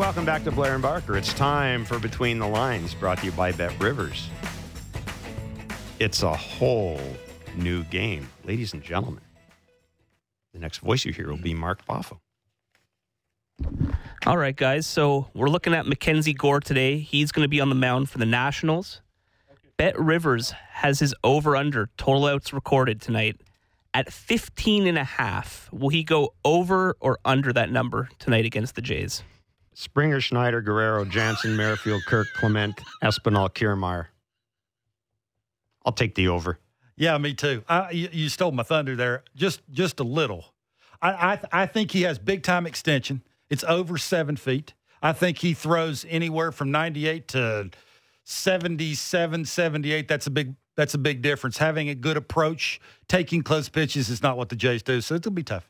Welcome back to Blair and Barker. It's time for Between the Lines, brought to you by Bet Rivers. It's a whole new game, ladies and gentlemen. The next voice you hear will be Mark Boffo. All right, guys. So we're looking at Mackenzie Gore today. He's going to be on the mound for the Nationals. Bet Rivers has his over under total outs recorded tonight at 15 and a half. Will he go over or under that number tonight against the Jays? Springer, Schneider, Guerrero, Jansen, Merrifield, Kirk, Clement, Espinal, Kiermaier. I'll take the over. Yeah, me too. I, you, you stole my thunder there, just just a little. I, I I think he has big time extension. It's over seven feet. I think he throws anywhere from 98 to 77, 78. That's a big that's a big difference. Having a good approach, taking close pitches is not what the Jays do, so it'll be tough.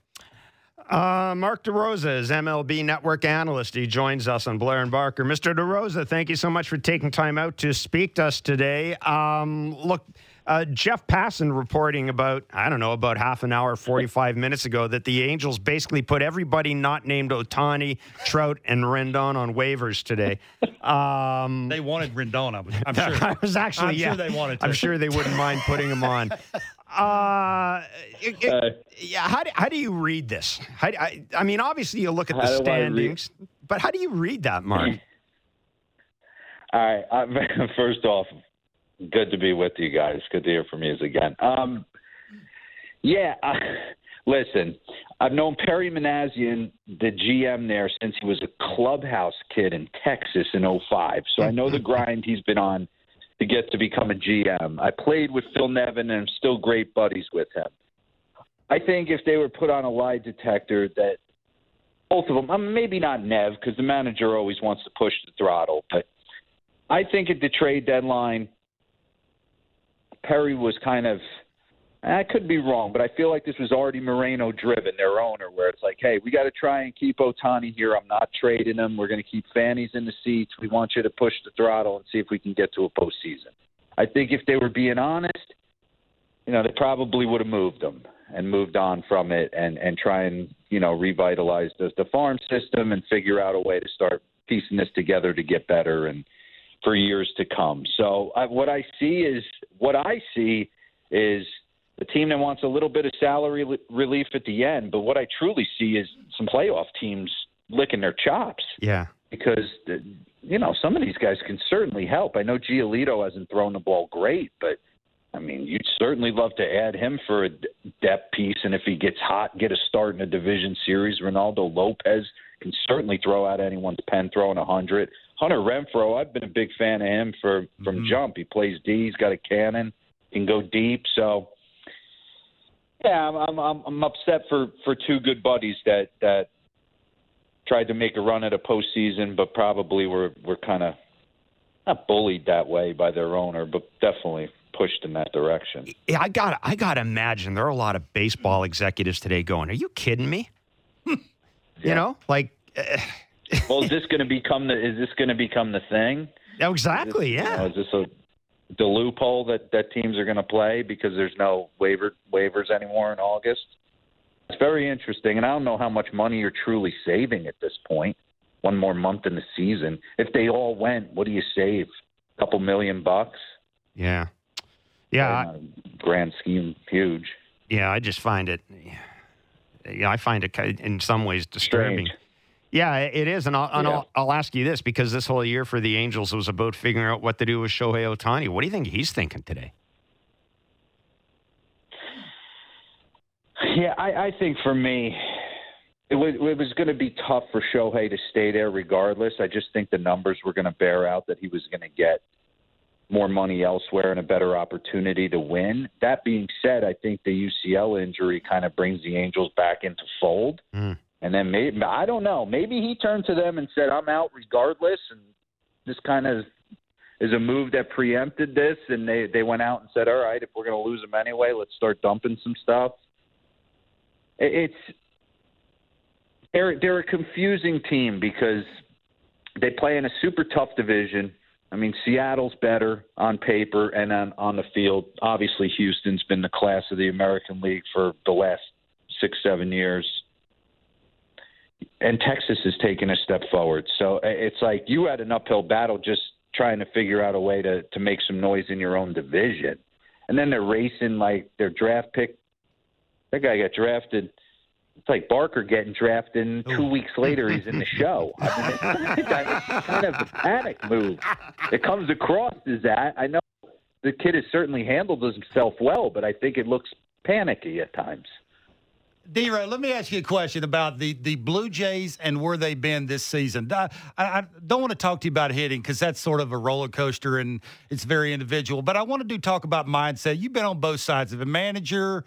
Uh, Mark DeRosa is MLB network analyst. He joins us on Blair and Barker. Mr. DeRosa, thank you so much for taking time out to speak to us today. Um, look, uh, Jeff Passan reporting about, I don't know, about half an hour, 45 minutes ago, that the Angels basically put everybody not named Ohtani, Trout, and Rendon on waivers today. Um, They wanted Rendon, I was, I'm sure. I was actually, I'm yeah, sure they wanted to. I'm sure they wouldn't mind putting him on. Uh, it- it- yeah, how do, how do you read this? How, I, I mean, obviously you look at the How standings, but how do you read that, Mark? All right. I, first off, good to be with you guys. Good to hear from you again. Um, yeah. Listen, I've known Perry Minasian, the GM there, since he was a clubhouse kid in Texas in '05. So I know the grind he's been on to get to become a GM. I played with Phil Nevin and I'm still great buddies with him. I think if they were put on a lie detector that both of them, maybe not Nev because the manager always wants to push the throttle, but I think at the trade deadline, Perry was kind of. I could be wrong, but I feel like this was already Moreno driven, their owner, where it's like, hey, we got to try and keep Ohtani here. I'm not trading him. We're going to keep Fannies in the seats. We want you to push the throttle and see if we can get to a postseason. I think if they were being honest, you know, they probably would have moved them and moved on from it and and try and you know revitalize the, the farm system and figure out a way to start piecing this together to get better and for years to come. So I, what I see is what I see is a team that wants a little bit of salary li- relief at the end, but what I truly see is some playoff teams licking their chops Yeah. because the, you know some of these guys can certainly help. I know Giolito hasn't thrown the ball great, but I mean you'd certainly love to add him for a d- depth piece, and if he gets hot, get a start in a division series. Reynaldo Lopez can certainly throw out anyone's pen, throwing a hundred. Hunter Renfroe, I've been a big fan of him for from jump. He plays D. He's got a cannon, can go deep. So yeah, I'm I'm I'm- upset for for two good buddies that that tried to make a run at a postseason, but probably were were kind of not bullied that way by their owner, but definitely pushed in that direction. Yeah, I got I got to imagine there are a lot of baseball executives today going, "Are you kidding me?" You know, like uh, well, is this going to become the is this going to become the thing? Oh, exactly, You know, yeah. is this a the loophole that that teams are going to play because there's no waiver waivers anymore in August? It's very interesting, and I don't know how much money you're truly saving at this point. One more month in the season. If they all went, what do you save? A couple million bucks? Yeah. Yeah, grand scheme, huge. yeah, I just find it yeah, I find it in some ways disturbing. Strange. Yeah, it is, and, I'll, and Yeah. I'll, I'll ask you this because this whole year for the Angels was about figuring out what to do with Shohei Ohtani. What do you think he's thinking today? Yeah, I, I think for me, it was, it was going to be tough for Shohei to stay there regardless. I just think the numbers were going to bear out that he was going to get more money elsewhere and a better opportunity to win. That being said, I think the UCL injury kind of brings the Angels back into fold. Mm. And then maybe I don't know. Maybe he turned to them and said, "I'm out regardless," and this kind of is a move that preempted this, and they they went out and said, "All right, if we're going to lose him anyway, let's start dumping some stuff." It's they're they're a confusing team because they play in a super tough division. I mean, Seattle's better on paper and on on the field. Obviously, Houston's been the class of the American League for the last six seven years. And Texas has taken a step forward. So uh, it's like you had an uphill battle just trying to figure out a way to to make some noise in your own division. And then they're racing like their draft pick. That guy got drafted. It's like Barker getting drafted, and two weeks later he's in the show. I mean, it's, it's kind of a panic move. It comes across as that. I know the kid has certainly handled himself well, but I think it looks panicky at times. Dero, let me ask you a question about the, the Blue Jays and where they've been this season. I, I don't want to talk to you about hitting because that's sort of a roller coaster and it's very individual. But I want to do talk about mindset. You've been on both sides of a manager,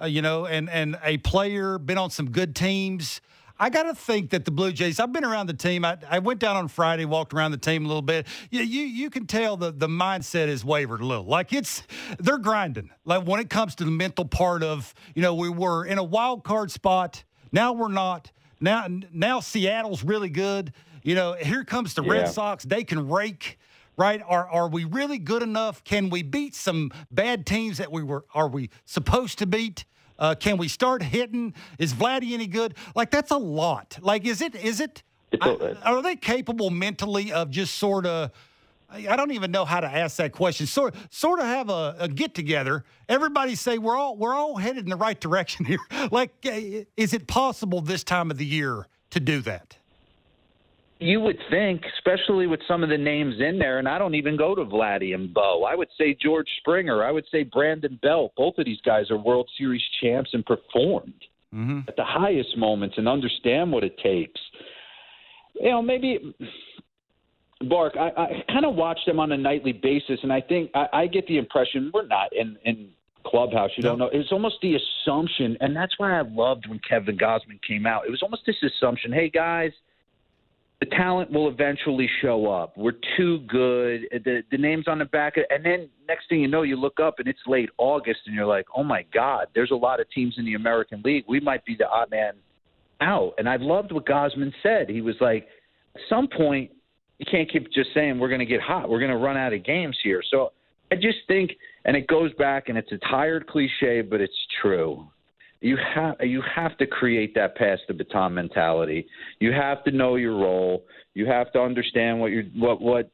uh, you know, and and a player. Been on some good teams. I got to think that the Blue Jays. I've been around the team. I, I, went down on Friday, walked around the team a little bit. You, you you can tell the the mindset has wavered a little. Like it's they're grinding. Like when it comes to the mental part of you know we were in a wild card spot. Now we're not. Now now Seattle's really good. You know here comes the yeah. Red Sox. They can rake right? Are are we really good enough? Can we beat some bad teams that we were are we supposed to beat? Uh, can we start hitting? Is Vladdy any good? Like that's a lot. Like is it is it? I, are they capable mentally of just sort of? I don't even know how to ask that question. Sort sort of have a, a get together. Everybody say we're all we're all headed in the right direction here. Like, is it possible this time of the year to do that? You would think, especially with some of the names in there, and I don't even go to Vladdy and Bo. I would say George Springer. I would say Brandon Belt. Both of these guys are World Series champs and performed mm-hmm. at the highest moments and understand what it takes. You know, maybe Bark. I, I kind of watch them on a nightly basis, and I think I, I get the impression we're not in in clubhouse. You don't know. It's almost the assumption, and that's why I loved when Kevin Gausman came out. It was almost this assumption: Hey guys the talent will eventually show up. We're too good. The the names on the back, of, and then next thing you know, you look up and it's late August, and you're like, oh my God, there's a lot of teams in the American League. We might be the odd man out. And I loved what Gausman said. He was like, at some point, you can't keep just saying we're going to get hot. We're going to run out of games here. So I just think, and it goes back, and it's a tired cliche, but it's true you have you have to create that pass the baton mentality. You have to know your role. You have to understand what you what what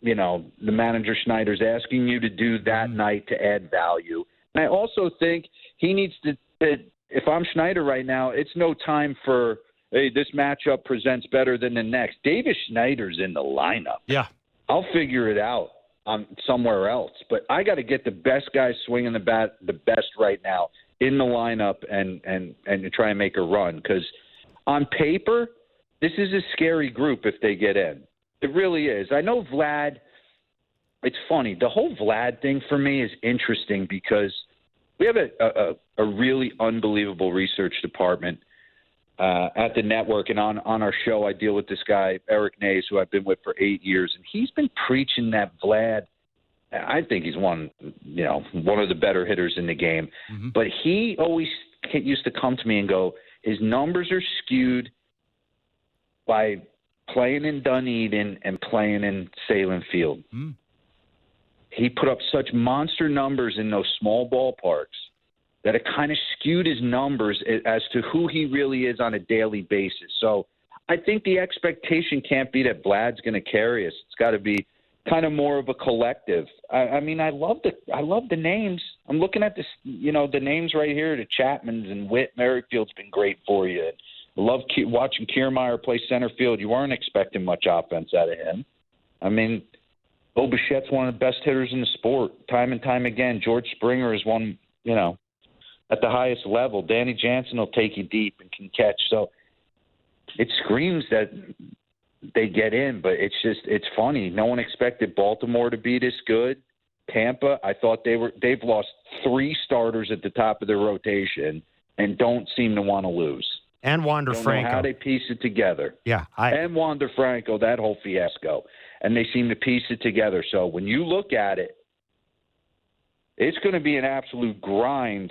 you know the manager Schneider's asking you to do that mm-hmm. night to add value. And I also think he needs to. if I'm Schneider right now, it's no time for hey this matchup presents better than the next. Davis Schneider's in the lineup. Yeah, I'll figure it out on somewhere else. But I got to get the best guys swinging the bat the best right now in the lineup and and and try and make a run because on paper this is a scary group if they get in. It really is. I know Vlad. It's funny. The whole Vlad thing for me is interesting because we have a a, a really unbelievable research department uh, at the network and on on our show. I deal with this guy Eric Nays, who I've been with for eight years, and he's been preaching that Vlad I think he's one, you know, one of the better hitters in the game. Mm-hmm. But he always used to come to me and go, his numbers are skewed by playing in Dunedin and playing in Sahlen Field. Mm-hmm. He put up such monster numbers in those small ballparks that it kind of skewed his numbers as to who he really is on a daily basis. So I think the expectation can't be that Vlad's going to carry us. It's got to be kind of more of a collective. I, I mean, I love the I love the names. I'm looking at this, you know, the names right here. The Chapmans and Whit Merrifield's been great for you. I love watching Kiermaier play center field. You weren't expecting much offense out of him. I mean, Bo Bichette's one of the best hitters in the sport, time and time again. George Springer is one, you know, at the highest level. Danny Jansen will take you deep and can catch. So it screams that they get in, but it's just it's funny. No one expected Baltimore to be this good. Tampa, I thought they were they've lost three starters at the top of their rotation and don't seem to want to lose. And Wander Don't Franco. how they piece it together. yeah, I, and Wander Franco, that whole fiasco, and they seem to piece it together. So when you look at it, it's going to be an absolute grind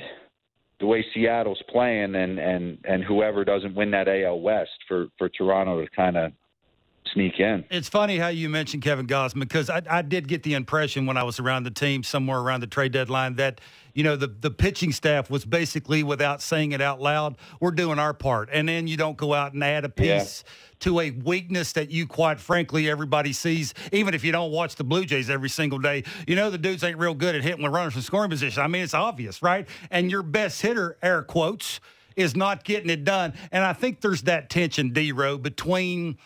the way Seattle's playing, and and and whoever doesn't win that AL West for for Toronto to kind of sneak in. It's funny how you mentioned Kevin Gausman because I, I did get the impression when I was around the team somewhere around the trade deadline that you know the the pitching staff was basically without saying it out loud, we're doing our part, and then you don't go out and add a piece to a weakness that you quite frankly everybody sees, even if you don't watch the Blue Jays every single day. You know the dudes ain't real good at hitting with runners in scoring position. I mean it's obvious, right? And your best hitter, air quotes, is not getting it done, and I think there's that tension, D. Row, between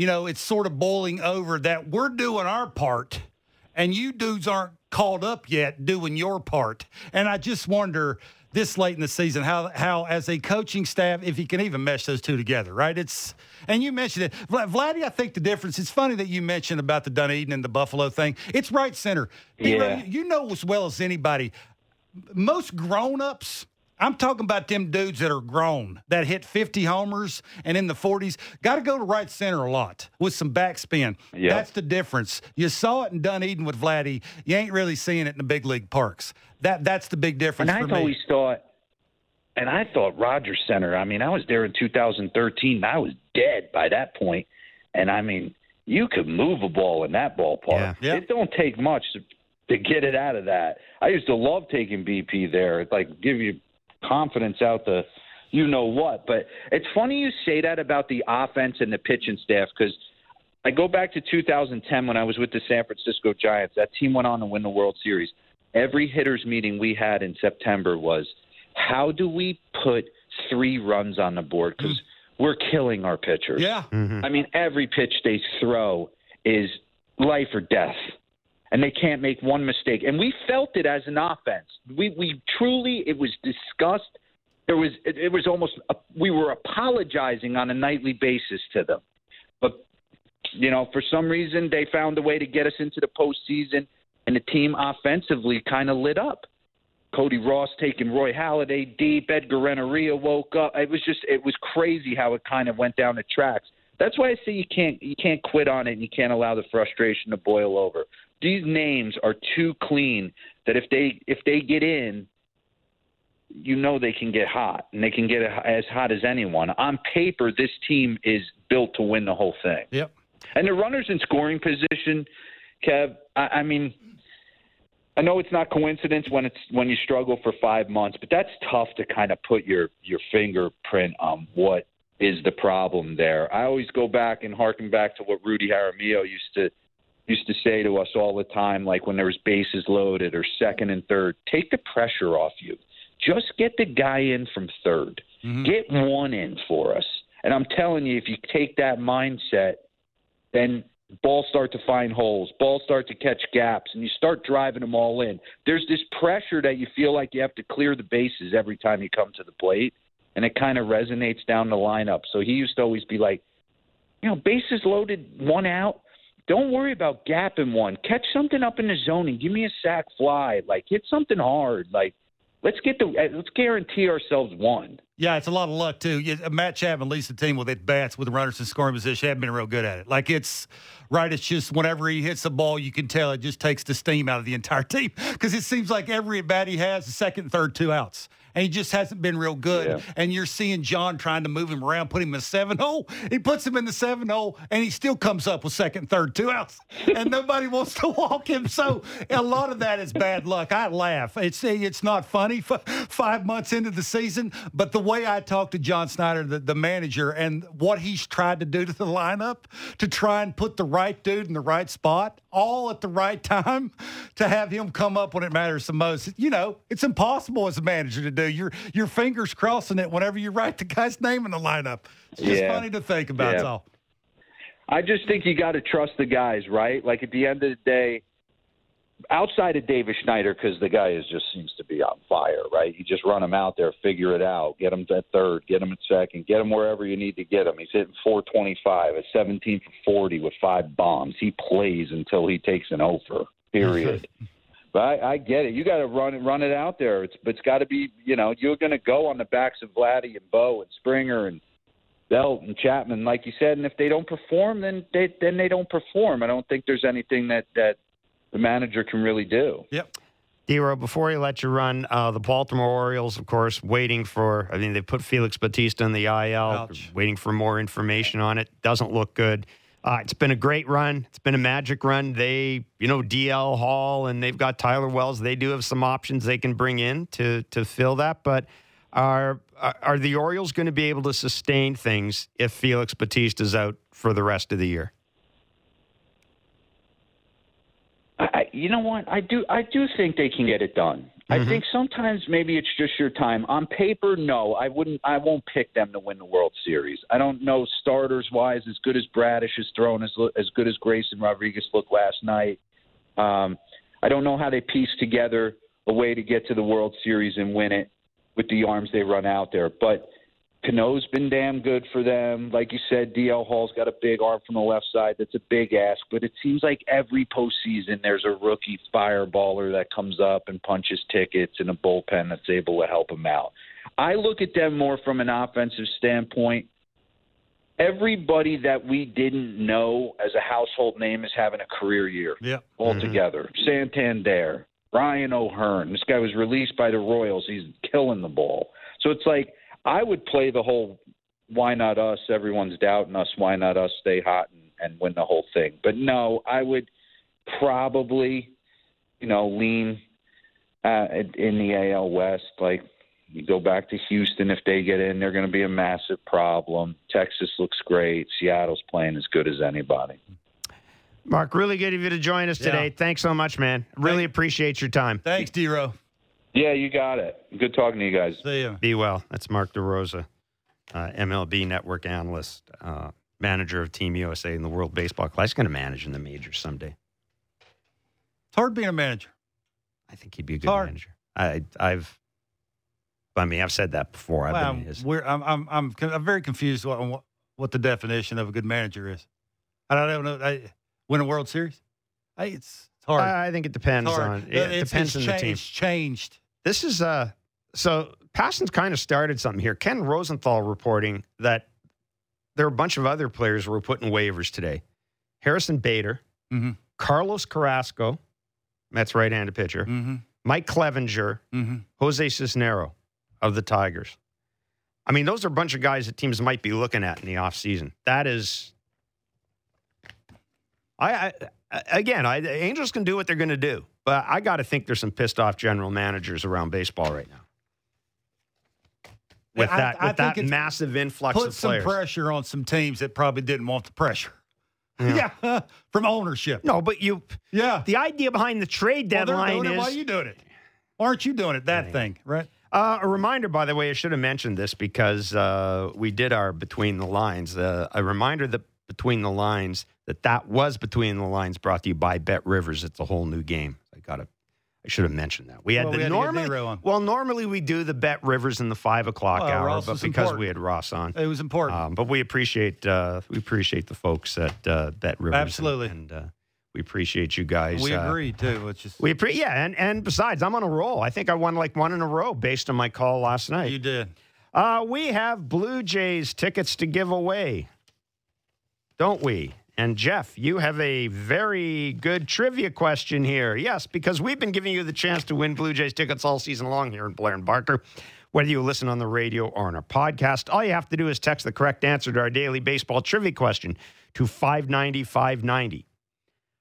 you know, it's sort of boiling over that we're doing our part and you dudes aren't called up yet doing your part. And I just wonder this late in the season how how as a coaching staff if you can even mesh those two together, right? It's and you mentioned it, Vla- Vladdy. I think the difference. It's funny that you mentioned about the Dunedin and the Buffalo thing. It's right center. Yeah. you know as well as anybody. Most grown ups. I'm talking about them dudes that are grown that hit 50 homers and in the 40s. Got to go to right center a lot with some backspin. Yeah. That's the difference. You saw it in Dunedin with Vladdy. You ain't really seeing it in the big league parks. That that's the big difference And me. always thought, and I thought Rogers Center. I mean, I was there in 2013. And I was dead by that point. and I mean, you could move a ball in that ballpark. Yeah. Yeah. It don't take much to, to get it out of that. I used to love taking BP there. Like give you confidence out the you know what. But it's funny you say that about the offense and the pitching staff because I go back to 2010 when I was with the San Francisco Giants. That team went on to win the World Series. Every hitters meeting we had in September was how do we put three runs on the board because we're killing our pitchers. yeah. Mm-hmm. I mean, every pitch they throw is life or death, and they can't make one mistake. And we felt it as an offense. We we truly it was discussed. There was it, it was almost a, we were apologizing on a nightly basis to them, but you know for some reason they found a way to get us into the postseason, and the team offensively kind of lit up. Cody Ross taking Roy Halladay deep. Edgar Renteria woke up. It was just it was crazy how it kind of went down the tracks. That's why I say you can't you can't quit on it and you can't allow the frustration to boil over. These names are too clean that if they if they get in, you know they can get hot and they can get as hot as anyone. On paper, this team is built to win the whole thing. Yep. And the runners in scoring position, Kev. I, I mean, I know it's not coincidence when it's when you struggle for five months, but that's tough to kind of put your your fingerprint on what is the problem there. I always go back and harken back to what Rudy Jaramillo used to used to say to us all the time, like when there was bases loaded or second and third, take the pressure off you. Just get the guy in from 3rd mm-hmm. Get one in for us. And I'm telling you, if you take that mindset, then balls start to find holes, balls start to catch gaps, and you start driving them all in. There's this pressure that you feel like you have to clear the bases every time you come to the plate, and it kind of resonates down the lineup. So he used to always be like, you know, bases loaded, one out. Don't worry about gapping one. Catch something up in the zone and give me a sack fly. Like hit something hard. Like let's get the uh, let's guarantee ourselves one. Yeah, it's a lot of luck too. Yeah, uh, Matt Chapman leads the team with at bats with runners in scoring position. Haven't been real good at it. Like it's right. It's just whenever he hits the ball, you can tell it just takes the steam out of the entire team because it seems like every at bat he has, the second, third, two outs. And he just hasn't been real good. Yeah. And you're seeing John trying to move him around, put him in the seven hole. He puts him in the seven hole, and he still comes up with second, third, two outs. And nobody wants to walk him. So a lot of that is bad luck. I laugh. It's it's not funny five months into the season, but the way I talked to John Schneider, the, the manager, and what he's tried to do to the lineup to try and put the right dude in the right spot, all at the right time, to have him come up when it matters the most. You know, it's impossible as a manager to do. Your your fingers crossing it whenever you write the guy's name in the lineup. It's just Yeah. funny to think about. Yeah. all. I just think you got to trust the guys, right? Like at the end of the day, outside of Davis Schneider, because the guy is just seems to be on fire, right? You just run him out there, figure it out, get him at third, get him at second, get him wherever you need to get him. He's hitting 425 at 17 for 40 with five bombs. He plays until he takes an over. Period. but I, I get it. You got to run it, run it out there. It's but it's got to be. You know, you're going to go on the backs of Vladdy and Bo and Springer and Belt and Chapman, like you said. And if they don't perform, then they then they don't perform. I don't think there's anything that that the manager can really do. Yep. Dero, before he let you run, uh, the Baltimore Orioles, of course, waiting for. I mean, they put Felix Bautista in the IL, Ouch. waiting for more information on it. Doesn't look good. Uh, it's been a great run. It's been a magic run. They, you know, DL Hall and they've got Tyler Wells. They do have some options they can bring in to to fill that. But are are the Orioles going to be able to sustain things if Felix Bautista's out for the rest of the year? I- you know what? I do. I do think they can get it done. I think sometimes maybe it's just your time. On paper, no, I wouldn't. I won't pick them to win the World Series. I don't know starters wise as good as Bradish has thrown, as as good as Grayson Rodriguez looked last night. Um, I don't know how they piece together a way to get to the World Series and win it with the arms they run out there. But Cano's been damn good for them. Like you said, DL Hall's got a big arm from the left side. That's a big ask. But it seems like every postseason there's a rookie fireballer that comes up and punches tickets in a bullpen that's able to help them out. I look at them more from an offensive standpoint. Everybody that we didn't know as a household name is having a career year Yep. Mm-hmm. altogether. Santander, Ryan O'Hearn. This guy was released by the Royals. He's killing the ball. So it's like I would play the whole why not us? Everyone's doubting us. Why not us stay hot and, and win the whole thing? But no, I would probably, you know, lean uh, in the AL West. Like you go back to Houston, if they get in, they're going to be a massive problem. Texas looks great. Seattle's playing as good as anybody. Mark, really good of you to join us today. Yeah. Thanks so much, man. Really Thank- appreciate your time. Thanks, Dero. Yeah, you got it. Good talking to you guys. See ya. Be well. That's Mark DeRosa, uh, MLB network analyst, uh, manager of Team USA in the World Baseball Classic. He's going to manage in the majors someday. It's hard being a manager. I think he'd be a good Hard. manager. I, I've, I mean, I've said that before. I've Well, been his. we're, I'm, I'm, I'm, I'm very confused on what, what the definition of a good manager is. I don't know. I, win a World Series? I, it's, it's hard. I, I think it depends on. It depends on the team. It's changed. This is uh so Passan's kind of started something here. Ken Rosenthal reporting that there are a bunch of other players who were put in waivers today. Harrison Bader, Mhm. Carlos Carrasco, Mets right-handed pitcher, Mm-hmm. Mike Clevinger, Mm-hmm. Jose Cisnero of the Tigers. I mean, those are a bunch of guys that teams might be looking at in the offseason. That is I, I again, I, the Angels can do what they're going to do, but I got to think there's some pissed off general managers around baseball right now. With I- that, I with think that massive influx of players. Put some pressure on some teams that probably didn't want the pressure. Yeah. Yeah, from ownership. No, but you, Yeah, the idea behind the trade well, deadline doing it. Why are you doing it? Why aren't you doing it? That thing, right? Uh, a reminder, by the way, I should have mentioned this because uh, we did our between the lines. Uh, a reminder that between the lines that that was between the lines brought to you by Bet Rivers. It's a whole new game. I got to. I should have mentioned that. We had Well, the we had normally. Well, normally we do the Bet Rivers in the five o'clock Well, hour, Ross but because important. we had Ross on, It was important. um, but we appreciate uh, we appreciate the folks at uh, Bet Rivers. Absolutely. and, uh, we appreciate you guys. we uh, agree too. Which is We appreciate yeah, and and besides, I'm on a roll. I think I won like one in a row based on my call last night. you did. Uh, we have Blue Jays tickets to give away, don't we? And Jeff, you have a very good trivia question here. Yes, because we've been giving you the chance to win Blue Jays tickets all season long here in Blair and Barker. Whether you listen on the radio or on our podcast, all you have to do is text the correct answer to our daily baseball trivia question to 590 590.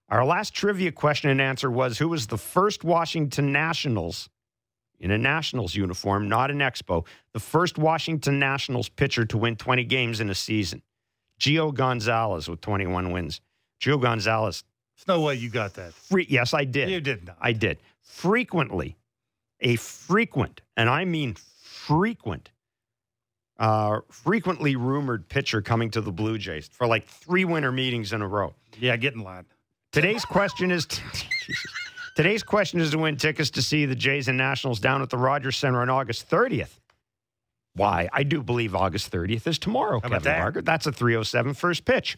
Our last trivia question and answer was Who was the first Washington Nationals in a Nationals uniform, not an Expo, the first Washington Nationals pitcher to win 20 games in a season? Gio Gonzalez with 21 wins. Gio Gonzalez, There's no way you got that. free, yes, I did. You did not. I did. Frequently, a frequent, and I mean frequent, uh, frequently rumored pitcher coming to the Blue Jays for like three winter meetings in a row. Yeah, get in line. Today's question is Today's question is to win tickets to see the Jays and Nationals down at the Rogers Center on August 30th. Why? I do believe August 30th is tomorrow, Kevin that? Barker. That's a 307 first pitch.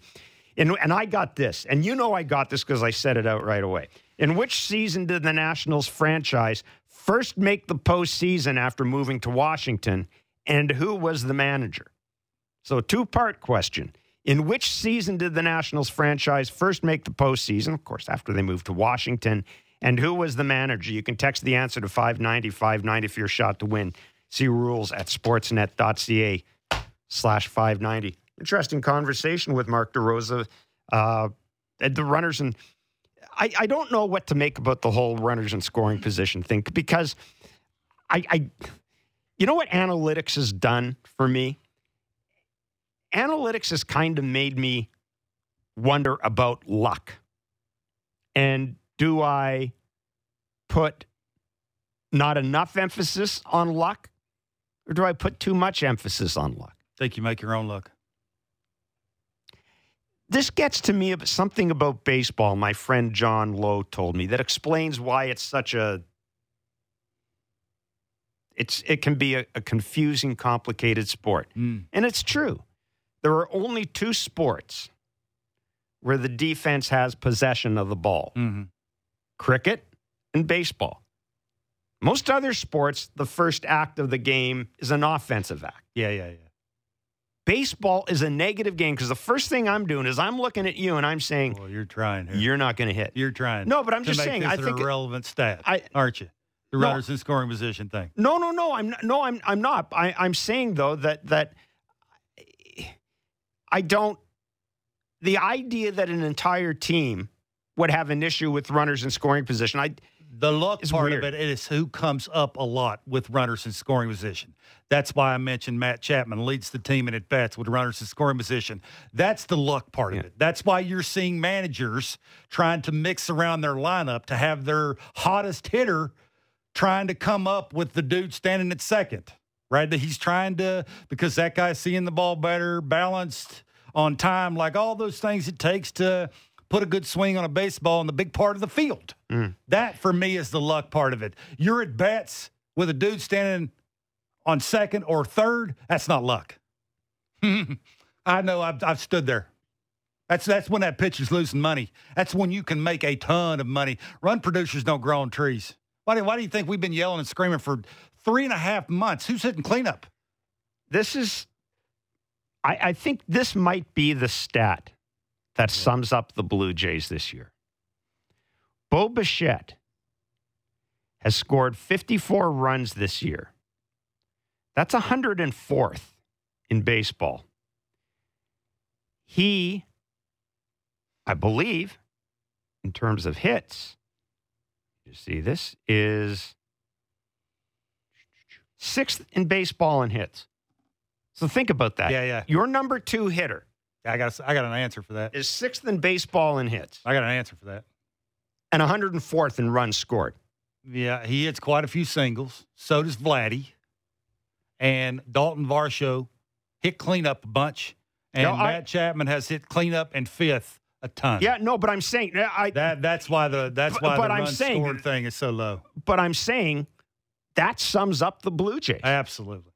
And, and I got this, and you know I got this because I said it out right away. In which season did the Nationals franchise first make the postseason after moving to Washington, and who was the manager? So, two part question. In which season did the Nationals franchise first make the postseason? Of course, after they moved to Washington. And who was the manager? You can text the answer to 590 590 for your shot to win. See rules at sportsnet.ca slash 590. Interesting conversation with Mark DeRosa. Uh, the runners and I, I don't know what to make about the whole runners and scoring position thing because I, I you know what analytics has done for me? Analytics has kind of made me wonder about luck. And do I put not enough emphasis on luck or do I put too much emphasis on luck? I think you make your own luck. This gets to me of something about baseball my friend John Lowe told me that explains why it's such a it's it can be a, a confusing, complicated sport. Mm. And it's true. There are only two sports where the defense has possession of the ball. hmm Cricket and baseball. Most other sports, the first act of the game is an offensive act. Yeah, yeah, yeah. Baseball is a negative game because the first thing I'm doing is I'm looking at you and I'm saying, Well, you're trying here. you're not going to hit. You're trying. No, but I'm just saying, I think relevant stat, I- aren't you? The No. runners in scoring position thing. No, no, no. I'm not, no, I'm I'm not. I, I'm saying though that that I don't. The idea that an entire team would have an issue with runners in scoring position, I The luck part weird. of it is who comes up a lot with runners in scoring position. That's why I mentioned Matt Chapman leads the team in at bats with runners in scoring position. That's the luck part Yeah. of it. That's why you're seeing managers trying to mix around their lineup to have their hottest hitter trying to come up with the dude standing at second. Right? That he's trying to because that guy's seeing the ball better, balanced on time, like all those things it takes to put a good swing on a baseball in the big part of the field. Mm. That for me is the luck part of it. You're at bats with a dude standing on second or third. That's not luck. I know. I've, I've stood there. That's that's when that pitcher's losing money. That's when you can make a ton of money. Run producers don't grow on trees. Why do, why do you think we've been yelling and screaming for three and a half months? Who's hitting cleanup? this is. I, I think this might be the stat that sums up the Blue Jays this year. Bo Bichette has scored 54 runs this year. That's 104th in baseball. He, I believe, in terms of hits, you see this is sixth in baseball in hits. So think about that. Yeah, yeah. Your number two hitter I got I got an answer for that. is sixth in baseball in hits I got an answer for that. and 104th in runs scored. Yeah, he hits quite a few singles. So does Vladdy. And Dalton Varsho hit cleanup a bunch. And No, I- Matt Chapman has hit cleanup and fifth a ton. Yeah, no, but I'm saying I. That that's why the that's But- why but the I'm run saying- scored thing is so low. but I'm saying that sums up the Blue Jays. Absolutely.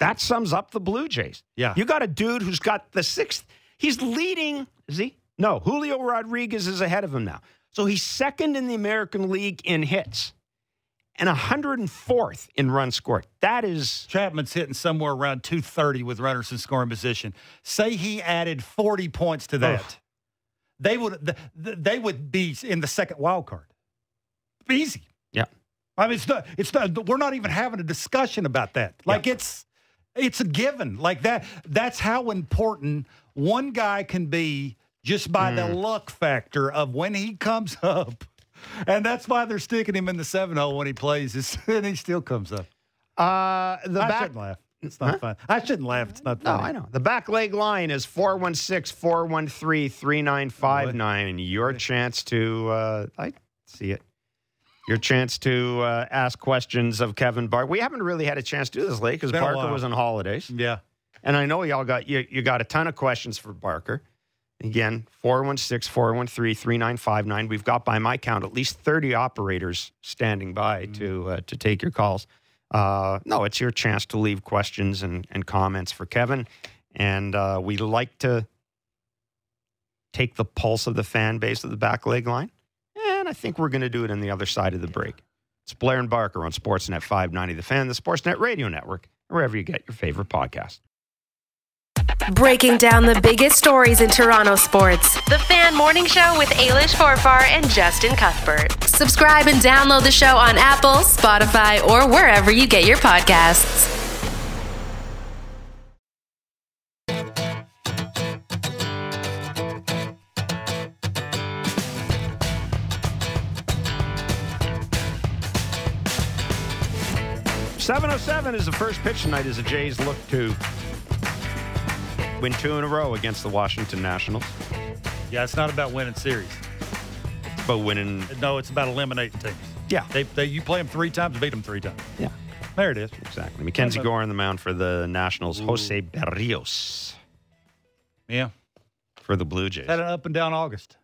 That sums up the Blue Jays. Yeah. You got a dude who's got the sixth. He's leading. Is he? No, Julio Rodriguez is ahead of him now. So he's second in the American League in hits and 104th in runs scored. That is Chapman's hitting somewhere around 230 with runners in scoring position. Say he added 40 points to that. They would th- th- they would be in the second wild card. Easy. yeah. I mean, it's not. It's not. We're not even having a discussion about that. Like it's, it's a given. Like that. That's how important one guy can be just by the luck factor of when he comes up, and that's why they're sticking him in the seven hole when he plays. Is and he still comes up. uh, the I back. shouldn't laugh. It's not fun. I shouldn't laugh. It's not fun. No. I know. The back leg line is 416 413 3959. Your chance to, uh, I see it. Your chance to uh, ask questions of Kevin Barker. We haven't really had a chance to do this late because Barker was on holidays. Yeah. And I know y'all got you, you got a ton of questions for Barker. Again, 416 413 3959. We've got, by my count, at least 30 operators standing by to, uh, to take your calls. Uh, no, it's your chance to leave questions and, and comments for Kevin. And uh, we like to take the pulse of the fan base of the back leg line. And I think we're going to do it on the other side of the break. It's Blair and Barker on Sportsnet 590, The Fan, the Sportsnet Radio Network, wherever you get your favorite podcast. Breaking down the biggest stories in Toronto sports. The Fan Morning Show with Ailish Forfar and Justin Cuthbert. Subscribe and download the show on Apple, Spotify, or wherever you get your podcasts. Seven oh seven is the first pitch tonight as the Jays look to win two in a row against the Washington Nationals. Yeah, it's not about winning series. It's about winning. No, it's about eliminating teams. Yeah, They, they you play them three times, beat them three times. yeah, There it is. exactly. Mackenzie Gore on the mound for the Nationals. Jose Berrios Yeah, for the Blue Jays. had an up and down August.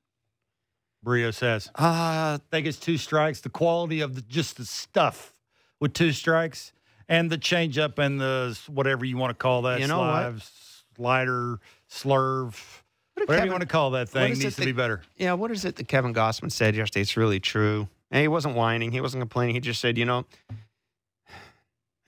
Brio says. Uh, I think it's two strikes. The quality of the, just the stuff with two strikes and the changeup and the whatever you want to call that. You know what? Slider, slurve, whatever Kevin- you want to call that thing needs to that- be better. yeah, what is it that Kevin Gausman said yesterday? It's really true. And he wasn't whining. He wasn't complaining. He just said, you know,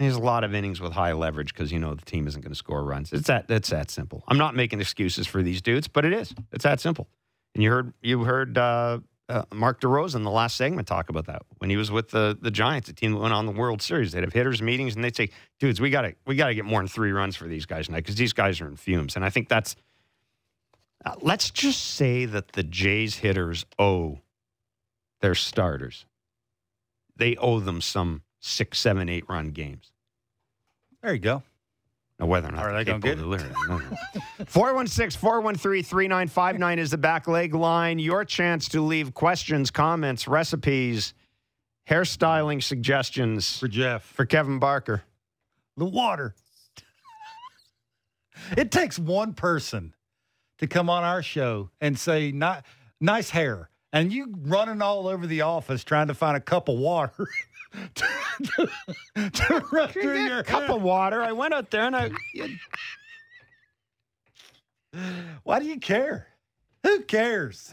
there's a lot of innings with high leverage because you know the team isn't going to score runs. It's that. It's that simple. I'm not making excuses for these dudes, but it is. It's that simple. And you heard you heard uh, uh, Mark DeRosa in the last segment talk about that when he was with the the Giants, the team that went on the World Series. They'd have hitters meetings and they'd say, "Dudes, we got to we got to get more than three runs for these guys tonight because these guys are in fumes." And I think that's. Uh, let's just say that the Jays hitters owe their starters. They owe them some six, seven, eight run games. There you go. Now, whether or not Are they're gonna get of don't know. 416 413 3959 is the back leg line. Your chance to leave questions, comments, recipes, hairstyling suggestions For Jeff. for Kevin Barker. The water. it takes one person to come on our show and say, "Ni- nice hair. And you running all over the office trying to find a cup of water to, to, to run through your cup of water. I went out there and I. Why do you care? Who cares?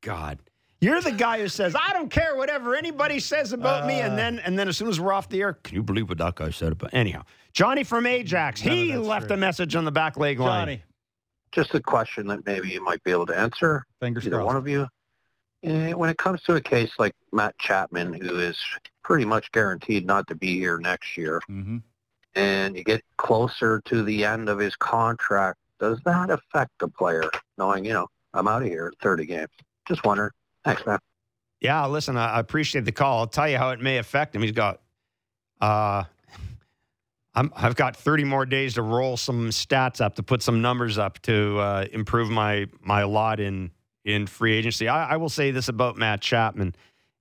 God. You're the guy who says, I don't care whatever anybody says about me. And then and then as soon as we're off the air, can you believe what that guy said about anyhow? Johnny from Ajax, None he left true. a message on the back leg line. Johnny, just a question that maybe you might be able to answer, fingers either crossed. one of you. Eh, When it comes to a case like Matt Chapman, who is pretty much guaranteed not to be here next year, hmm and you get closer to the end of his contract, does that affect the player, knowing, you know, I'm out of here at 30 games? Just wondering. Thanks, man. Yeah, listen, I I appreciate the call. I'll tell you how it may affect him. He's got uh I'm, I've got 30 more days to roll some stats up to put some numbers up to uh, improve my my lot in in free agency. I, I will say this about Matt Chapman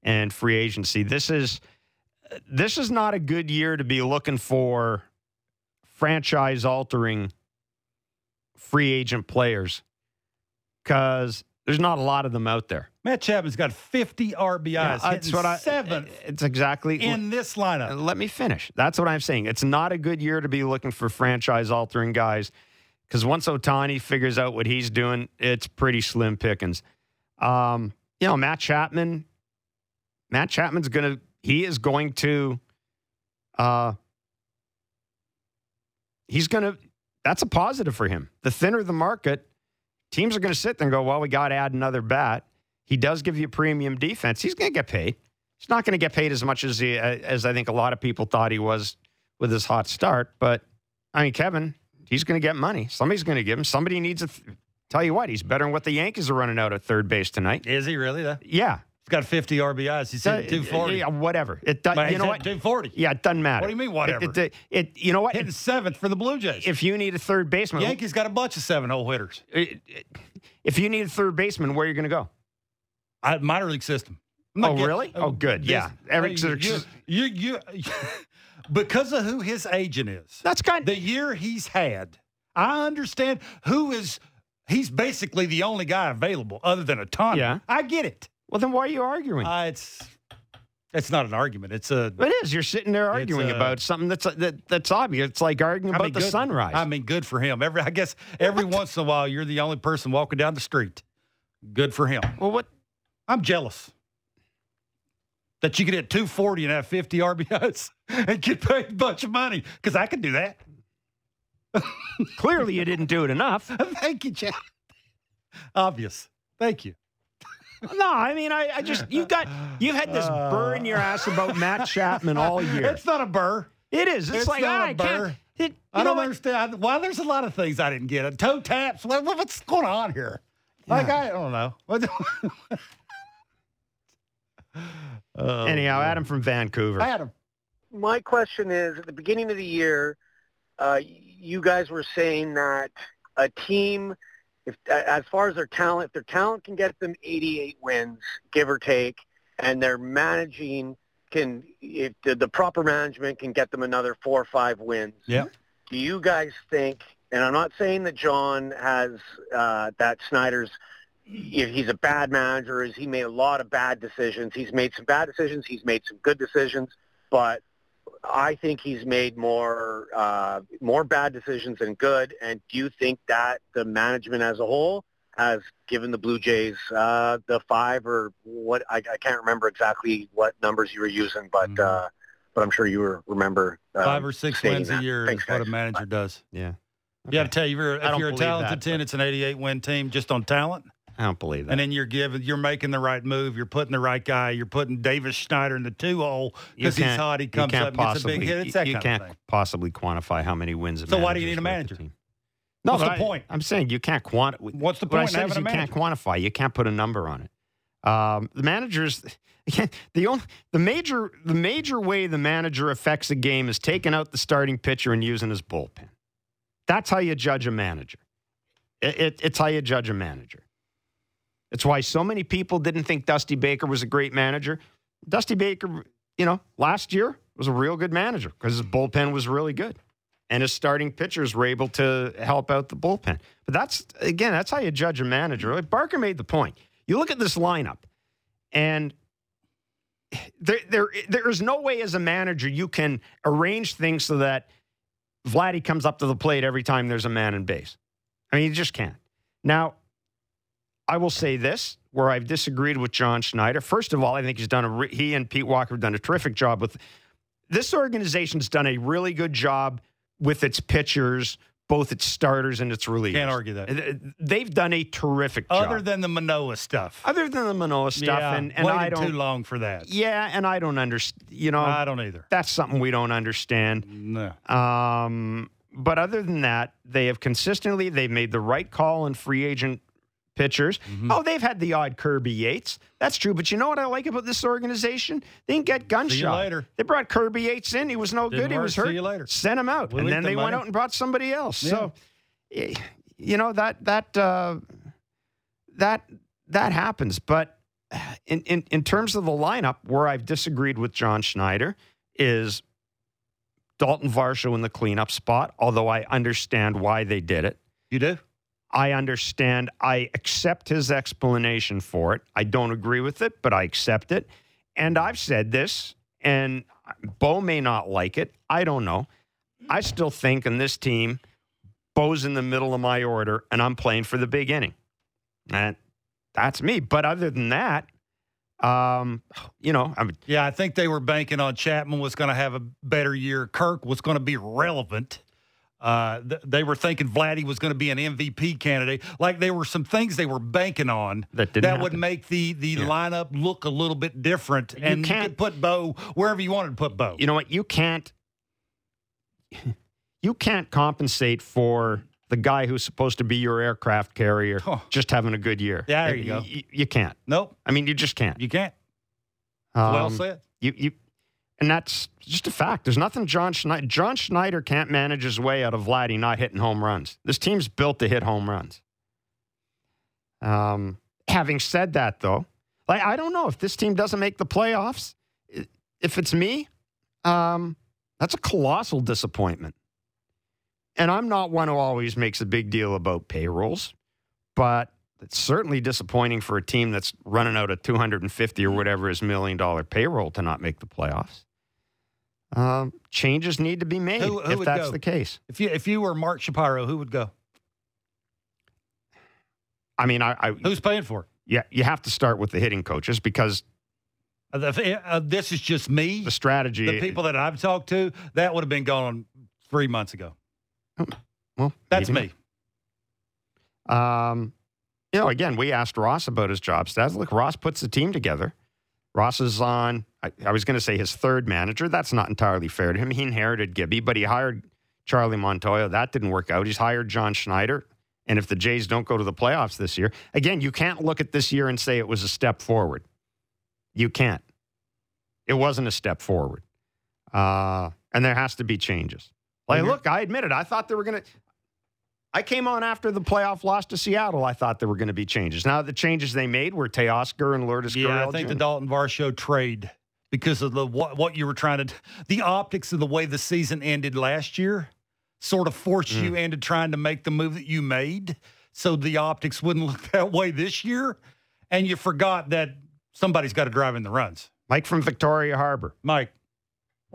and free agency. This is this is not a good year to be looking for franchise altering free agent players because there's not a lot of them out there. Matt Chapman's got 50 RBIs. Yeah, that's what I seventh It's exactly in this lineup. Uh, Let me finish. That's what I'm saying. It's not a good year to be looking for franchise altering guys because once Ohtani figures out what he's doing, it's pretty slim pickings. Um, you know, Matt Chapman. Matt Chapman's gonna. He is going to. Uh, he's gonna. That's a positive for him. The thinner the market, teams are going to sit there and go, "Well, we got to add another bat." He does give you premium defense. He's going to get paid. He's not going to get paid as much as he, as I think a lot of people thought he was with his hot start. But I mean, Kevin, he's going to get money. Somebody's going to give him. Somebody needs to th- tell you what he's better than what the Yankees are running out at third base tonight. Is he really? Though? Yeah, He's got 50 RBIs. He's hitting 240. Yeah, whatever. It does. You know what? 240. Yeah, it doesn't matter. What do you mean, whatever? It, it, it- you know what? Hitting seventh for the Blue Jays. if you need a third baseman, Yankees got a bunch of seven-hole hitters. it- it- if you need a third baseman, where are you going to go? I, minor league system. Oh, getting- really? Oh, good. Yeah. Every- you, you, you, you- because of who his agent is, That's kind. the year he's had. I understand who is He's basically the only guy available other than a ton. Yeah. I get it. Well, then why are you arguing? Uh, it's it's not an argument. It's a it is. You're sitting there arguing uh, about something that's that, that's obvious. It's like arguing I about mean, the good- sunrise. I mean, good for him. Every I guess every once in a while you're the only person walking down the street. Good for him. well, what? I'm jealous that you could hit 240 and have 50 RBIs and get paid a bunch of money because I could do that. Clearly, you didn't do it enough. Thank you, Jeff. Obvious. Thank you. No, I mean, I, I just you got you had this burr in your ass about Matt Chapman all year. It's not a burr. It is. It's, It's like not ah, a I burr. can't. It, you I know don't what? understand why. There's a lot of things I didn't get. Toe taps. What, what- what's going on here? Like I don't know. What- Oh, Anyhow. Adam from Vancouver. Adam. my question is at the beginning of the year uh, you guys were saying that a team if as far as their talent if their talent can get them 88 wins give or take and their managing can if the, the proper management can get them another four or five wins Yeah. do you guys think and i'm not saying that john has uh, that Schneider's he's a bad manager is he made a lot of bad decisions he's made some bad decisions he's made some good decisions but I think he's made more uh, more bad decisions than good. And do you think that the management as a whole has given the Blue Jays uh, the five or what? I, I can't remember exactly what numbers you were using, but Mhm. uh, but I'm sure you were remember um, Five or six stating wins a year Thanks, is what a guys. manager does. yeah. You got to tell you, if you're, if you're a talented that, team, but- it's an 88 win team just on talent. I don't believe that. And then you're giving, you're making the right move. You're putting the right guy. You're putting Davis Schneider in the two hole because he's hot. He comes up and gets a big hit. It's that you kind can't of thing. possibly quantify how many wins. A So why do you need a manager? No, What's the I- point? I'm saying you can't quantify. What's the What I point in said is you can't quantify. You can't put a number on it. Um, the managers, the only, the major, the major way the manager affects a game is taking out the starting pitcher and using his bullpen. That's how you judge a manager. It, it, it's how you judge a manager. It's why so many people didn't think Dusty Baker was a great manager. Dusty Baker, you know, last year was a real good manager because his bullpen was really good. And his starting pitchers were able to help out the bullpen. But that's, again, that's how you judge a manager. Like Barker made the point. You look at this lineup, and there, there, there is no way as a manager you can arrange things so that Vladdy comes up to the plate every time there's a man in base. I mean, you just can't. Now, I will say this where I've disagreed with John Schneider. First of all, I think he's done a he and Pete Walker have done a terrific job with this organization's done a really good job with its pitchers, both its starters and its relievers. Can't argue that. Uh, They've done a terrific job. Other than the Manoah stuff. Other than the Manoah stuff, yeah, and, and I don't. too long for that. Yeah, and I don't understand. You know, I don't either. that's something we don't understand. No. Um, but other than that, they have consistently they've made the right call on free agent pitchers. Mm-hmm. Oh, they've had the odd Kirby Yates. That's true. But you know what I like about this organization? They didn't get gunshot. later. They brought Kirby Yates in. He was no Didn't good. He work. was See hurt. you later. Sent him out, We'll and then the they went out and brought somebody else. So, eh, you know that that uh, that that happens. But in, in in terms of the lineup, where I've disagreed with John Schneider is Dalton Varsho in the cleanup spot. Although I understand why they did it. You do? I understand. I accept his explanation for it. I don't agree with it, but I accept it. And I've said this, and Bo may not like it. I don't know. I still think in this team, Bo's in the middle of my order, and I'm playing for the big inning. And that's me. But other than that, um, you know, I mean, Yeah, I think they were banking on Chapman was going to have a better year. Kirk was going to be relevant. Uh, th- they were thinking Vladdy was going to be an MVP candidate. Like there were some things they were banking on That didn't would make the the lineup look a little bit different. and you can't- could put Bo wherever you wanted to put Bo. you know what? You can't you can't compensate for the guy who's supposed to be your aircraft carrier just having a good year. Yeah, there you go. You, you can't. nope, I mean, you just can't. you can't. well Um, said. You you and that's just a fact. There's nothing John Schneider John Schneider can't manage his way out of Vladdy not hitting home runs. This team's built to hit home runs. Um, having said that, though, like I don't know if this team doesn't make the playoffs. If it's me, um, that's a colossal disappointment. And I'm not one who always makes a big deal about payrolls, but it's certainly disappointing for a team that's running out of 250 or whatever is million dollar payroll to not make the playoffs. Um, changes need to be made Who- who if that's go? the case. If you if you were Mark Shapiro, who would go? I mean, I, I Who's paying for it? yeah, you have to start with the hitting coaches because Uh, the- uh, this is just me. the strategy. The people that I've talked to, that would have been gone three months ago. well, That's maybe. me. Um, you know, again, we asked Ross about his job stats. Look, Ross puts the team together. Ross is on, I, I was going to say his third manager. That's not entirely fair to him. He inherited Gibby, but he hired Charlie Montoya. That didn't work out. He's hired John Schneider. And if the Jays don't go to the playoffs this year, again, you can't look at this year and say it was a step forward. You can't. It wasn't a step forward. Uh, and there has to be changes. Like, look, I admit it. I thought they were going to. I came on after the playoff loss to Seattle. I thought there were going to be changes. Now, the changes they made were Teoscar and Lourdes Yeah, I think the Dalton Varsho trade because of the what, what you were trying to the optics of the way the season ended last year sort of forced Mm. you into trying to make the move that you made so the optics wouldn't look that way this year and you forgot that somebody's got to drive in the runs. Mike from Victoria Harbor. Mike,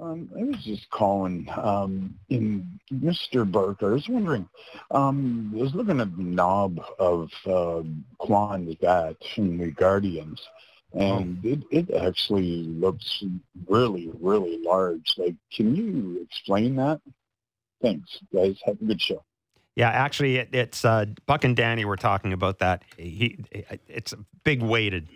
Um, I was just calling um, in Mr. Barker. I was wondering, um, I was looking at the knob of uh, Kwan's bat in the Guardians, and it, it actually looks really, really large. Like, can you explain that? Thanks, guys. Have a good show. Yeah, actually, it, it's uh, Buck and Danny were talking about that. He, it's a big weighted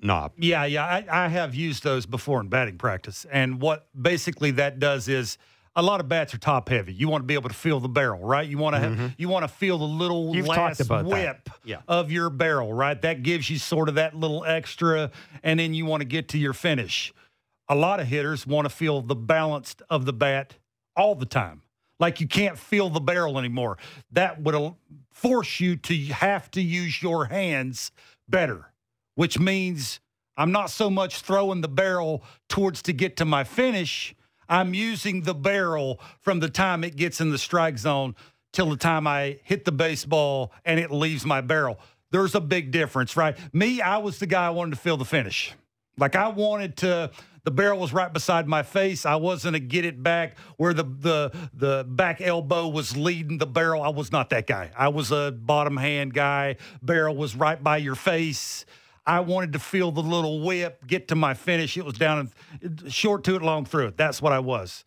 knob. Yeah, yeah, I, I have used those before in batting practice, and what basically that does is a lot of bats are top heavy. You want to be able to feel the barrel, right? You want to have, you want to feel the little Mm-hmm. You've last whip Yeah. of your barrel, right? That gives you sort of that little extra, and then you want to get to your finish. A lot of hitters want to feel the balance of the bat all the time. Like you can't feel the barrel anymore. That would force you to have to use your hands better, which means I'm not so much throwing the barrel towards to get to my finish. I'm using the barrel from the time it gets in the strike zone till the time I hit the baseball and it leaves my barrel. There's a big difference, right? Me, I was the guy I wanted to feel the finish. Like I wanted to the barrel was right beside my face. I wasn't to get it back where the the the back elbow was leading the barrel. I was not that guy. I was a bottom hand guy. Barrel was right by your face. I wanted to feel the little whip, get to my finish. It was down and short to it, long through it. That's what I was.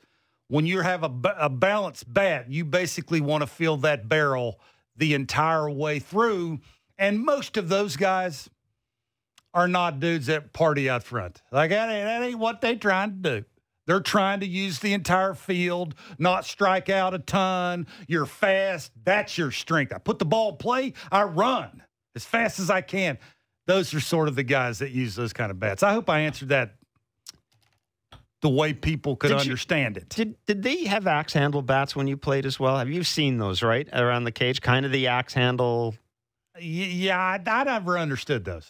When you have a, a balanced bat, you basically want to feel that barrel the entire way through. And most of those guys, are not dudes that party out front. Like that ain't, that ain't what they trying to do. They're trying to use the entire field, not strike out a ton. You're fast. That's your strength. I put the ball play. I run as fast as I can. Those are sort of the guys that use those kind of bats. I hope I answered that the way people could Did you- understand it. Did did they have axe handle bats when you played as well? Have you seen those right around the cage? Kind of the axe handle. Yeah, I, I never understood those.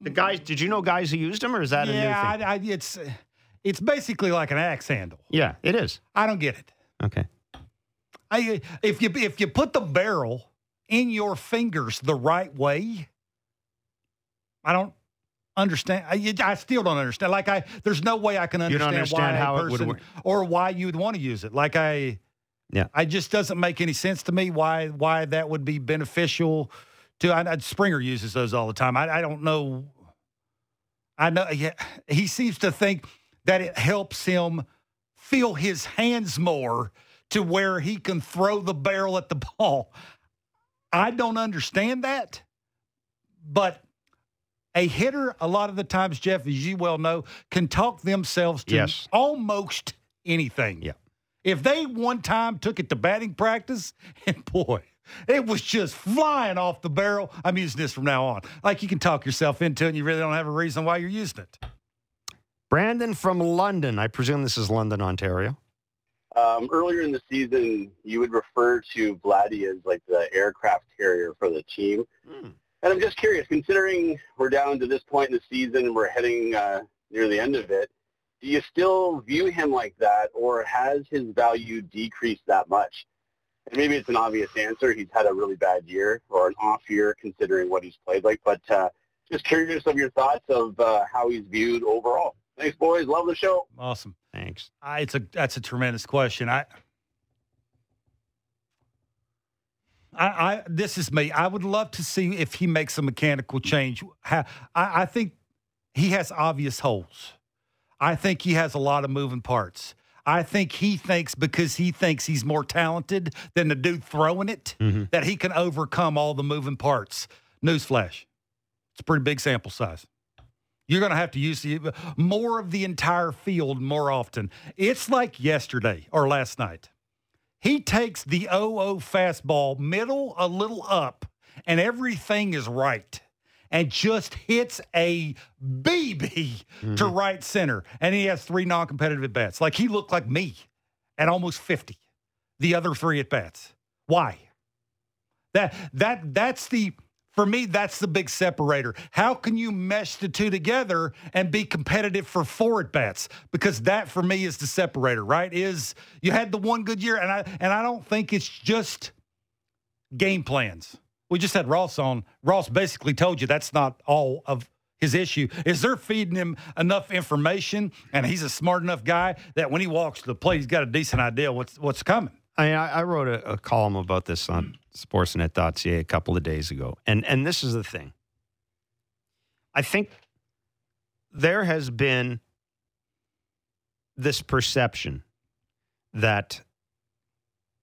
The guys. Did you know guys who used them, or is that a new yeah, thing? I, I, it's it's basically like an axe handle. yeah, it is. I don't get it. Okay. I, if you if you put the barrel in your fingers the right way, I don't understand. I, I still don't understand. Like I, there's no way I can understand, why understand a how would person or why you would want to use it. Like I, Yeah. I just doesn't make any sense to me why why that would be beneficial. To I, I- Springer uses those all the time. I, I don't know. I know yeah, he seems to think that it helps him feel his hands more to where he can throw the barrel at the ball. I don't understand that, but a hitter, a lot of the times, Jeff, as you well know, can talk themselves to Yes. almost anything. Yeah. If they one time took it to batting practice, and boy, it was just flying off the barrel. I'm using this from now on. Like you can talk yourself into it, and you really don't have a reason why you're using it. Brandon from London. I presume this is London, Ontario. Um, earlier in the season, you would refer to Vladdy as like the aircraft carrier for the team. Hmm. And I'm just curious, considering we're down to this point in the season and we're heading uh, near the end of it, do you still view him like that, or has his value decreased that much? and maybe it's an obvious answer. He's had a really bad year or an off year considering what he's played like. But uh, just curious of your thoughts of uh, how he's viewed overall. Thanks, boys. Love the show. Awesome. Thanks. I, it's a that's a tremendous question. I, I, I this is me. I would love to see if he makes a mechanical change. I, I think he has obvious holes. I think he has a lot of moving parts. I think he thinks because he thinks he's more talented than the dude throwing it Mhm. that he can overcome all the moving parts. Newsflash: it's a pretty big sample size. You're going to have to use the, more of the entire field more often. It's like yesterday or last night. He takes the 0 fastball middle a little up, and everything is right, and just hits a BB to mm-hmm. right center. And he has three non competitive at bats. Like he looked like me at almost 50, the other three at bats. Why? That that that's the for me that's the big separator. How can you mesh the two together and be competitive for four at bats? Because that for me is the separator, right? Is you had the one good year and I and I don't think it's just game plans. We just had Ross on. Ross basically told you that's not all of his issue. Is they're feeding him enough information and he's a smart enough guy that when he walks to the plate, he's got a decent idea what's what's coming. I, I I wrote a, a column about this on Sportsnet.ca a couple of days ago, and and this is the thing. I think there has been this perception that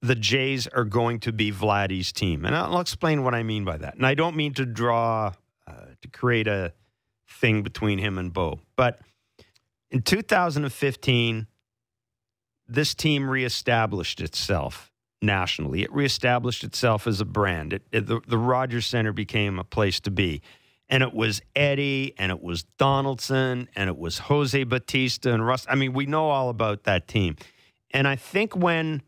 the Jays are going to be Vladdy's team, and I'll explain what I mean by that. And I don't mean to draw uh, to create a thing between him and Bo, but in 2015 this team reestablished itself nationally. It reestablished itself as a brand. It, it, the, the Rogers Center became a place to be. And it was Eddie, and it was Donaldson, and it was Jose Bautista and Russ. I mean, we know all about that team. And I think when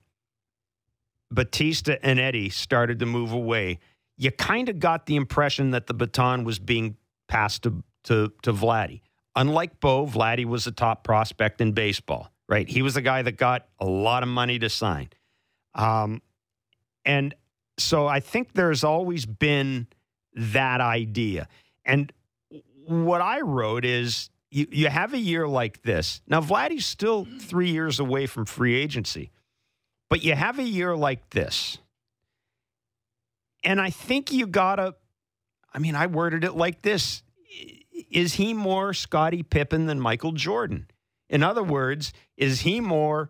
Bautista and Eddie started to move away, you kind of got the impression that the baton was being passed to, to, to Vladdy. Unlike Bo, Vladdy was a top prospect in baseball, right? He was the guy that got a lot of money to sign. Um, and so I think there's always been that idea. And what I wrote is you, you have a year like this. Now, Vladdy's still three years away from free agency, but you have a year like this. And I think you got to, I mean, I worded it like this Is he more Scottie Pippen than Michael Jordan? In other words, is he more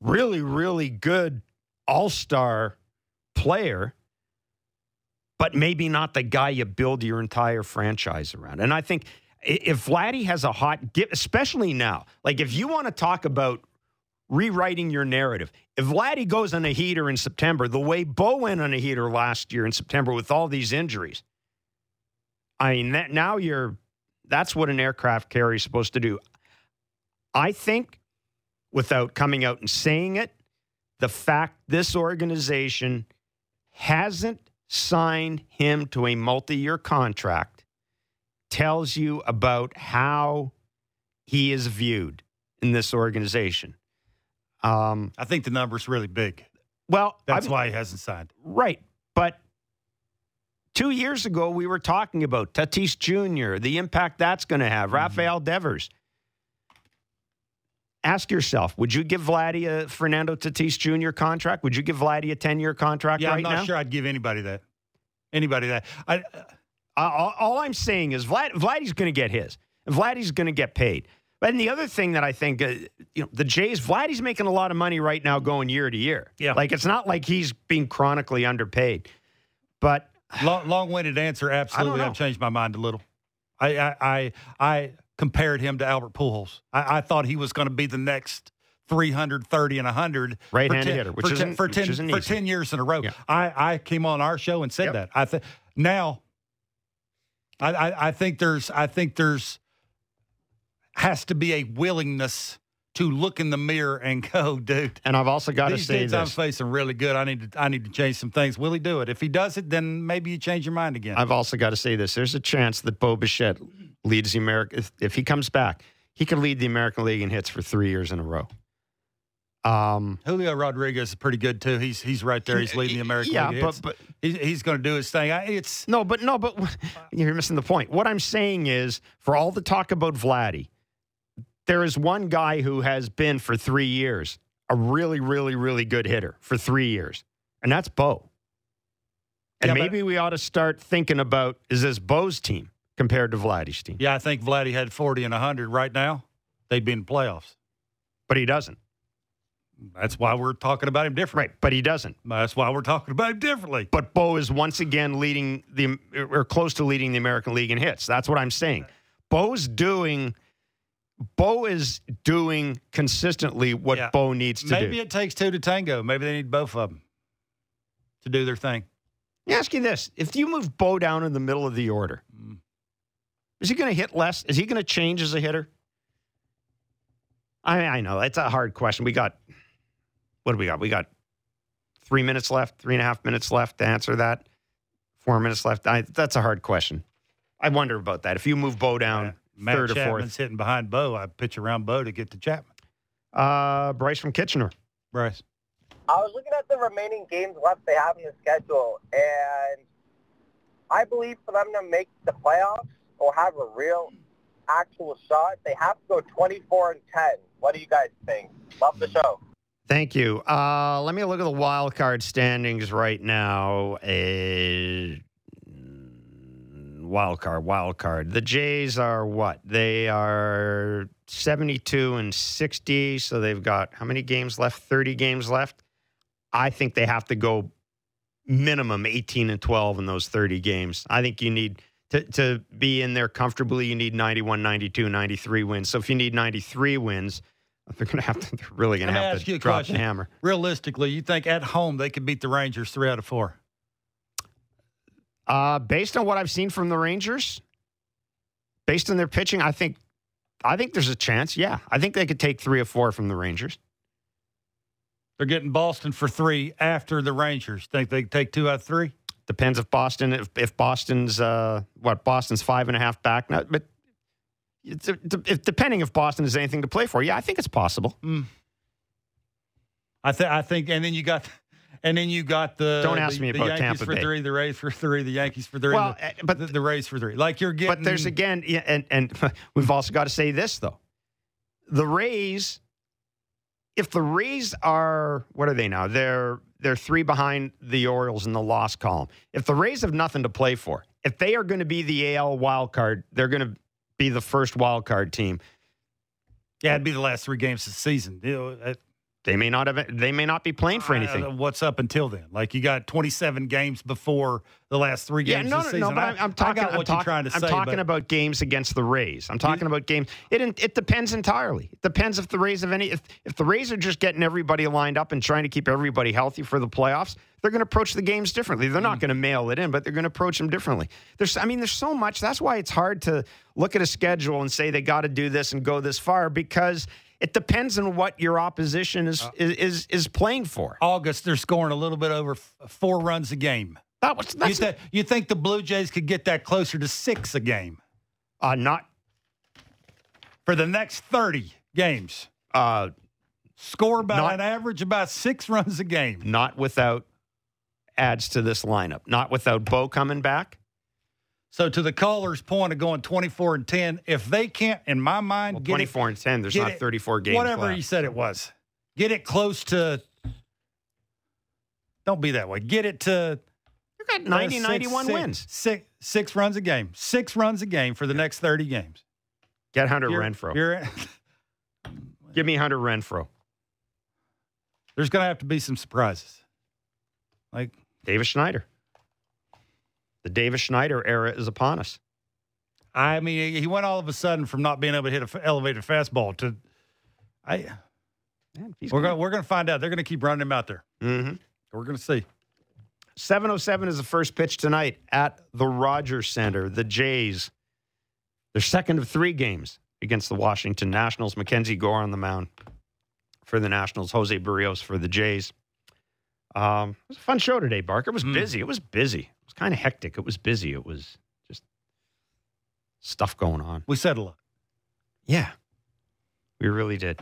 really, really good all star player, but maybe not the guy you build your entire franchise around? And I think if Vladdy has a hot, especially now, like if you want to talk about rewriting your narrative, if Vladdy goes on a heater in September, the way Bo went on a heater last year in September with all these injuries, I mean, that, now you're that's what an aircraft carrier is supposed to do. I think, without coming out and saying it, the fact this organization hasn't signed him to a multi year contract tells you about how he is viewed in this organization. Um, I think the number's really big. well, That's I- why he hasn't signed. Right. But two years ago, we were talking about Tatis Jr., the impact that's going to have, Mm-hmm. Rafael Devers. Ask yourself, would you give Vladdy a Fernando Tatis Jr. contract? Would you give Vladdy a 10 year contract Yeah, right I'm not now? sure I'd give anybody that. Anybody that. I, all, I'm saying is Vlad, Vladdy's going to get his. And Vladdy's going to get paid. But then the other thing that I think, uh, you know, the Jays, Vladdy's making a lot of money right now going year to year. Yeah. Like it's not like he's being chronically underpaid. But long, long-winded answer. Absolutely. I've changed my mind a little. I I I, I compared him to Albert Pujols. I, I thought he was going to be the next 330 and 100 for Right-handed 10 hitter, which for, isn't- 10, for, which 10, isn't for 10 years in a row. Yeah. I, I came on our show and said Yep. that. I think now I, I, I think there's I think there's has to be a willingness to look in the mirror and go, dude. and I've also got to say days I'm facing really good. I need to I need to change some things. Will he do it? If he does it, then maybe you change your mind again. I've also got to say this. There's a chance that Bo Bichette leads the American. If, if he comes back, he could lead the American League in hits for three years in a row. Um, Julio Rodriguez is pretty good too. He's he's right there. He's leading the American yeah, League. Yeah, but but he's, he's going to do his thing. I, it's no, but no, but you're missing the point. What I'm saying is, for all the talk about Vladdy, there is one guy who has been for three years a really, really, really good hitter for three years, and that's Bo. And Yeah, but- maybe we ought to start thinking about is this Bo's team compared to Vladdy's team? yeah. I think Vladdy had forty and hundred right now. They'd be in the playoffs. But he doesn't. That's why we're talking about him differently. Right, but he doesn't. That's why we're talking about him differently. But Bo is once again leading the or close to leading the American League in hits. That's what I'm saying. Bo's doing. Bo is doing consistently what Yeah. Bo needs to Maybe do. Maybe it takes two to tango. Maybe they need both of them to do their thing. Let me ask you this: If you move Bo down in the middle of the order, Mm. Is he going to hit less? Is he going to change as a hitter? I I know it's a hard question. We got what do we got? We got three minutes left, three and a half minutes left to answer that. Four minutes left. I, that's a hard question. I wonder about that. If you move Bo down Matt third or Chapman's fourth, hitting behind Bo. I pitch around Bo to get to Chapman. uh, Bryce from Kitchener. Bryce. I was looking at the remaining games left they have in the schedule, and I believe for them to make the playoffs or have a real actual shot, they have to go 24 and 10. What do you guys think? Love the show. Thank you. Uh, let me look at the wild card standings right now. Uh, wild card, wild card. The Jays are what? They are 72 and 60. So they've got how many games left? 30 games left. I think they have to go minimum 18 and 12 in those 30 games. I think you need to, to be in there comfortably, you need 91, 92, 93 wins. So if you need 93 wins, they're going to have to, they're really going to have to drop question. the hammer. Realistically, you think at home they could beat the Rangers three out of four? Uh, based on what I've seen from the Rangers, based on their pitching, I think, I think there's a chance. Yeah, I think they could take three or four from the Rangers. They're getting Boston for three after the Rangers. Think they take two out of three? Depends if Boston, if, if Boston's uh, what Boston's five and a half back now, but if, depending if Boston has anything to play for. Yeah, I think it's possible. I think. I think, and then you got, and then you got the. Don't ask the, me the about Yankees Tampa for Bay. three, the Rays for three, the Yankees for three, Well, the, uh, but the, the Rays for three. Like you're getting. But there's again, yeah, and and we've also got to say this though, the Rays. If the Rays are what are they now? They're they're three behind the Orioles in the loss column. If the Rays have nothing to play for, if they are going to be the AL wild card, they're going to be the first wild card team. Yeah, it'd be the last three games of the season. Uh, They may not have. They may not be playing for anything. uh, what's up until then? Like you got 27 games before the last three Yeah, games no, the no, season. no, but I, I'm, talking. I got I'm what talking, you're trying to I'm say. talking but about games against the Rays. I'm talking about games. It it depends entirely. It depends if the Rays have any. If if the Rays are just getting everybody lined up and trying to keep everybody healthy for the playoffs, they're going to approach the games differently. They're Mm. not going to mail it in, but they're going to approach them differently. There's, I mean, there's so much. That's why it's hard to look at a schedule and say they got to do this and go this far because it depends on what your opposition is is, is is playing for. August, they're scoring a little bit over f- four runs a game. That was You, th- you think the Blue Jays could get that closer to six a game uh, not for the next 30 games? uh, Score about Not- an average about six runs a game. not without adds to this lineup. Not without Bo coming back. So to the caller's point of going 24 and 10, if they can't, in my mind, Well, get 24 and 10. There's not it- 34 games whatever left. he said it was, get it close to. Don't be that way. Get it to You got 90, uh, six- 91 six- wins. Six six runs a game. Six runs a game for the next 30 games. Get Hunter You're- Renfroe. you're- Give me Hunter Renfroe. there's going to have to be some surprises. Like Davis Schneider. The Davis Schneider era is upon us. I mean, he went all of a sudden from not being able to hit an elevated fastball to, I. Man, We're going we're to find out. They're going to keep running him out there. Mhm. We're going to see. 707 is the first pitch tonight at the Rogers Center. The Jays, their second of three games against the Washington Nationals. Mackenzie Gore on the mound for the Nationals. Jose Berrios for the Jays. Um, it was a fun show today, Barker. It was Mm. busy. It was busy. It was kind of hectic. It was busy. It was just stuff going on. We said a lot. Yeah, we really did.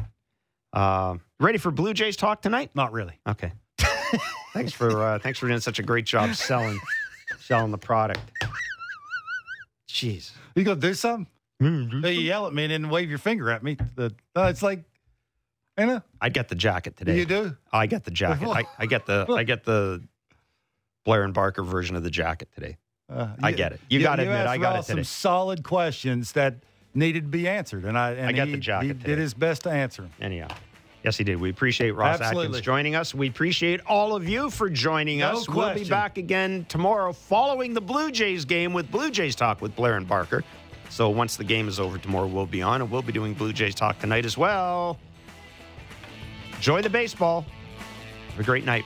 Uh, ready for Blue Jays talk tonight? Not really. Okay. thanks for uh, thanks for doing such a great job selling selling the product. Jeez. You gonna do something? Mm-hmm. you yell at me and then wave your finger at me. The, uh, it's like, you know, I get the jacket today. you do. I get the jacket. I, I get the I get the Blair and Barker version of the jacket today. Uh, I get it. You gotta admit, asked I got it today. Some solid questions that needed to be answered, and I and I got he, the jacket He today. did his best to answer them. Anyhow. Yes, he did. We appreciate Ross Absolutely. Atkins joining us. We appreciate all of you for joining No us. We'll be back again tomorrow following the Blue Jays game with Blue Jays Talk with Blair and Barker. So once the game is over tomorrow, we'll be on and we'll be doing Blue Jays Talk tonight as well. Enjoy the baseball. Have a great night.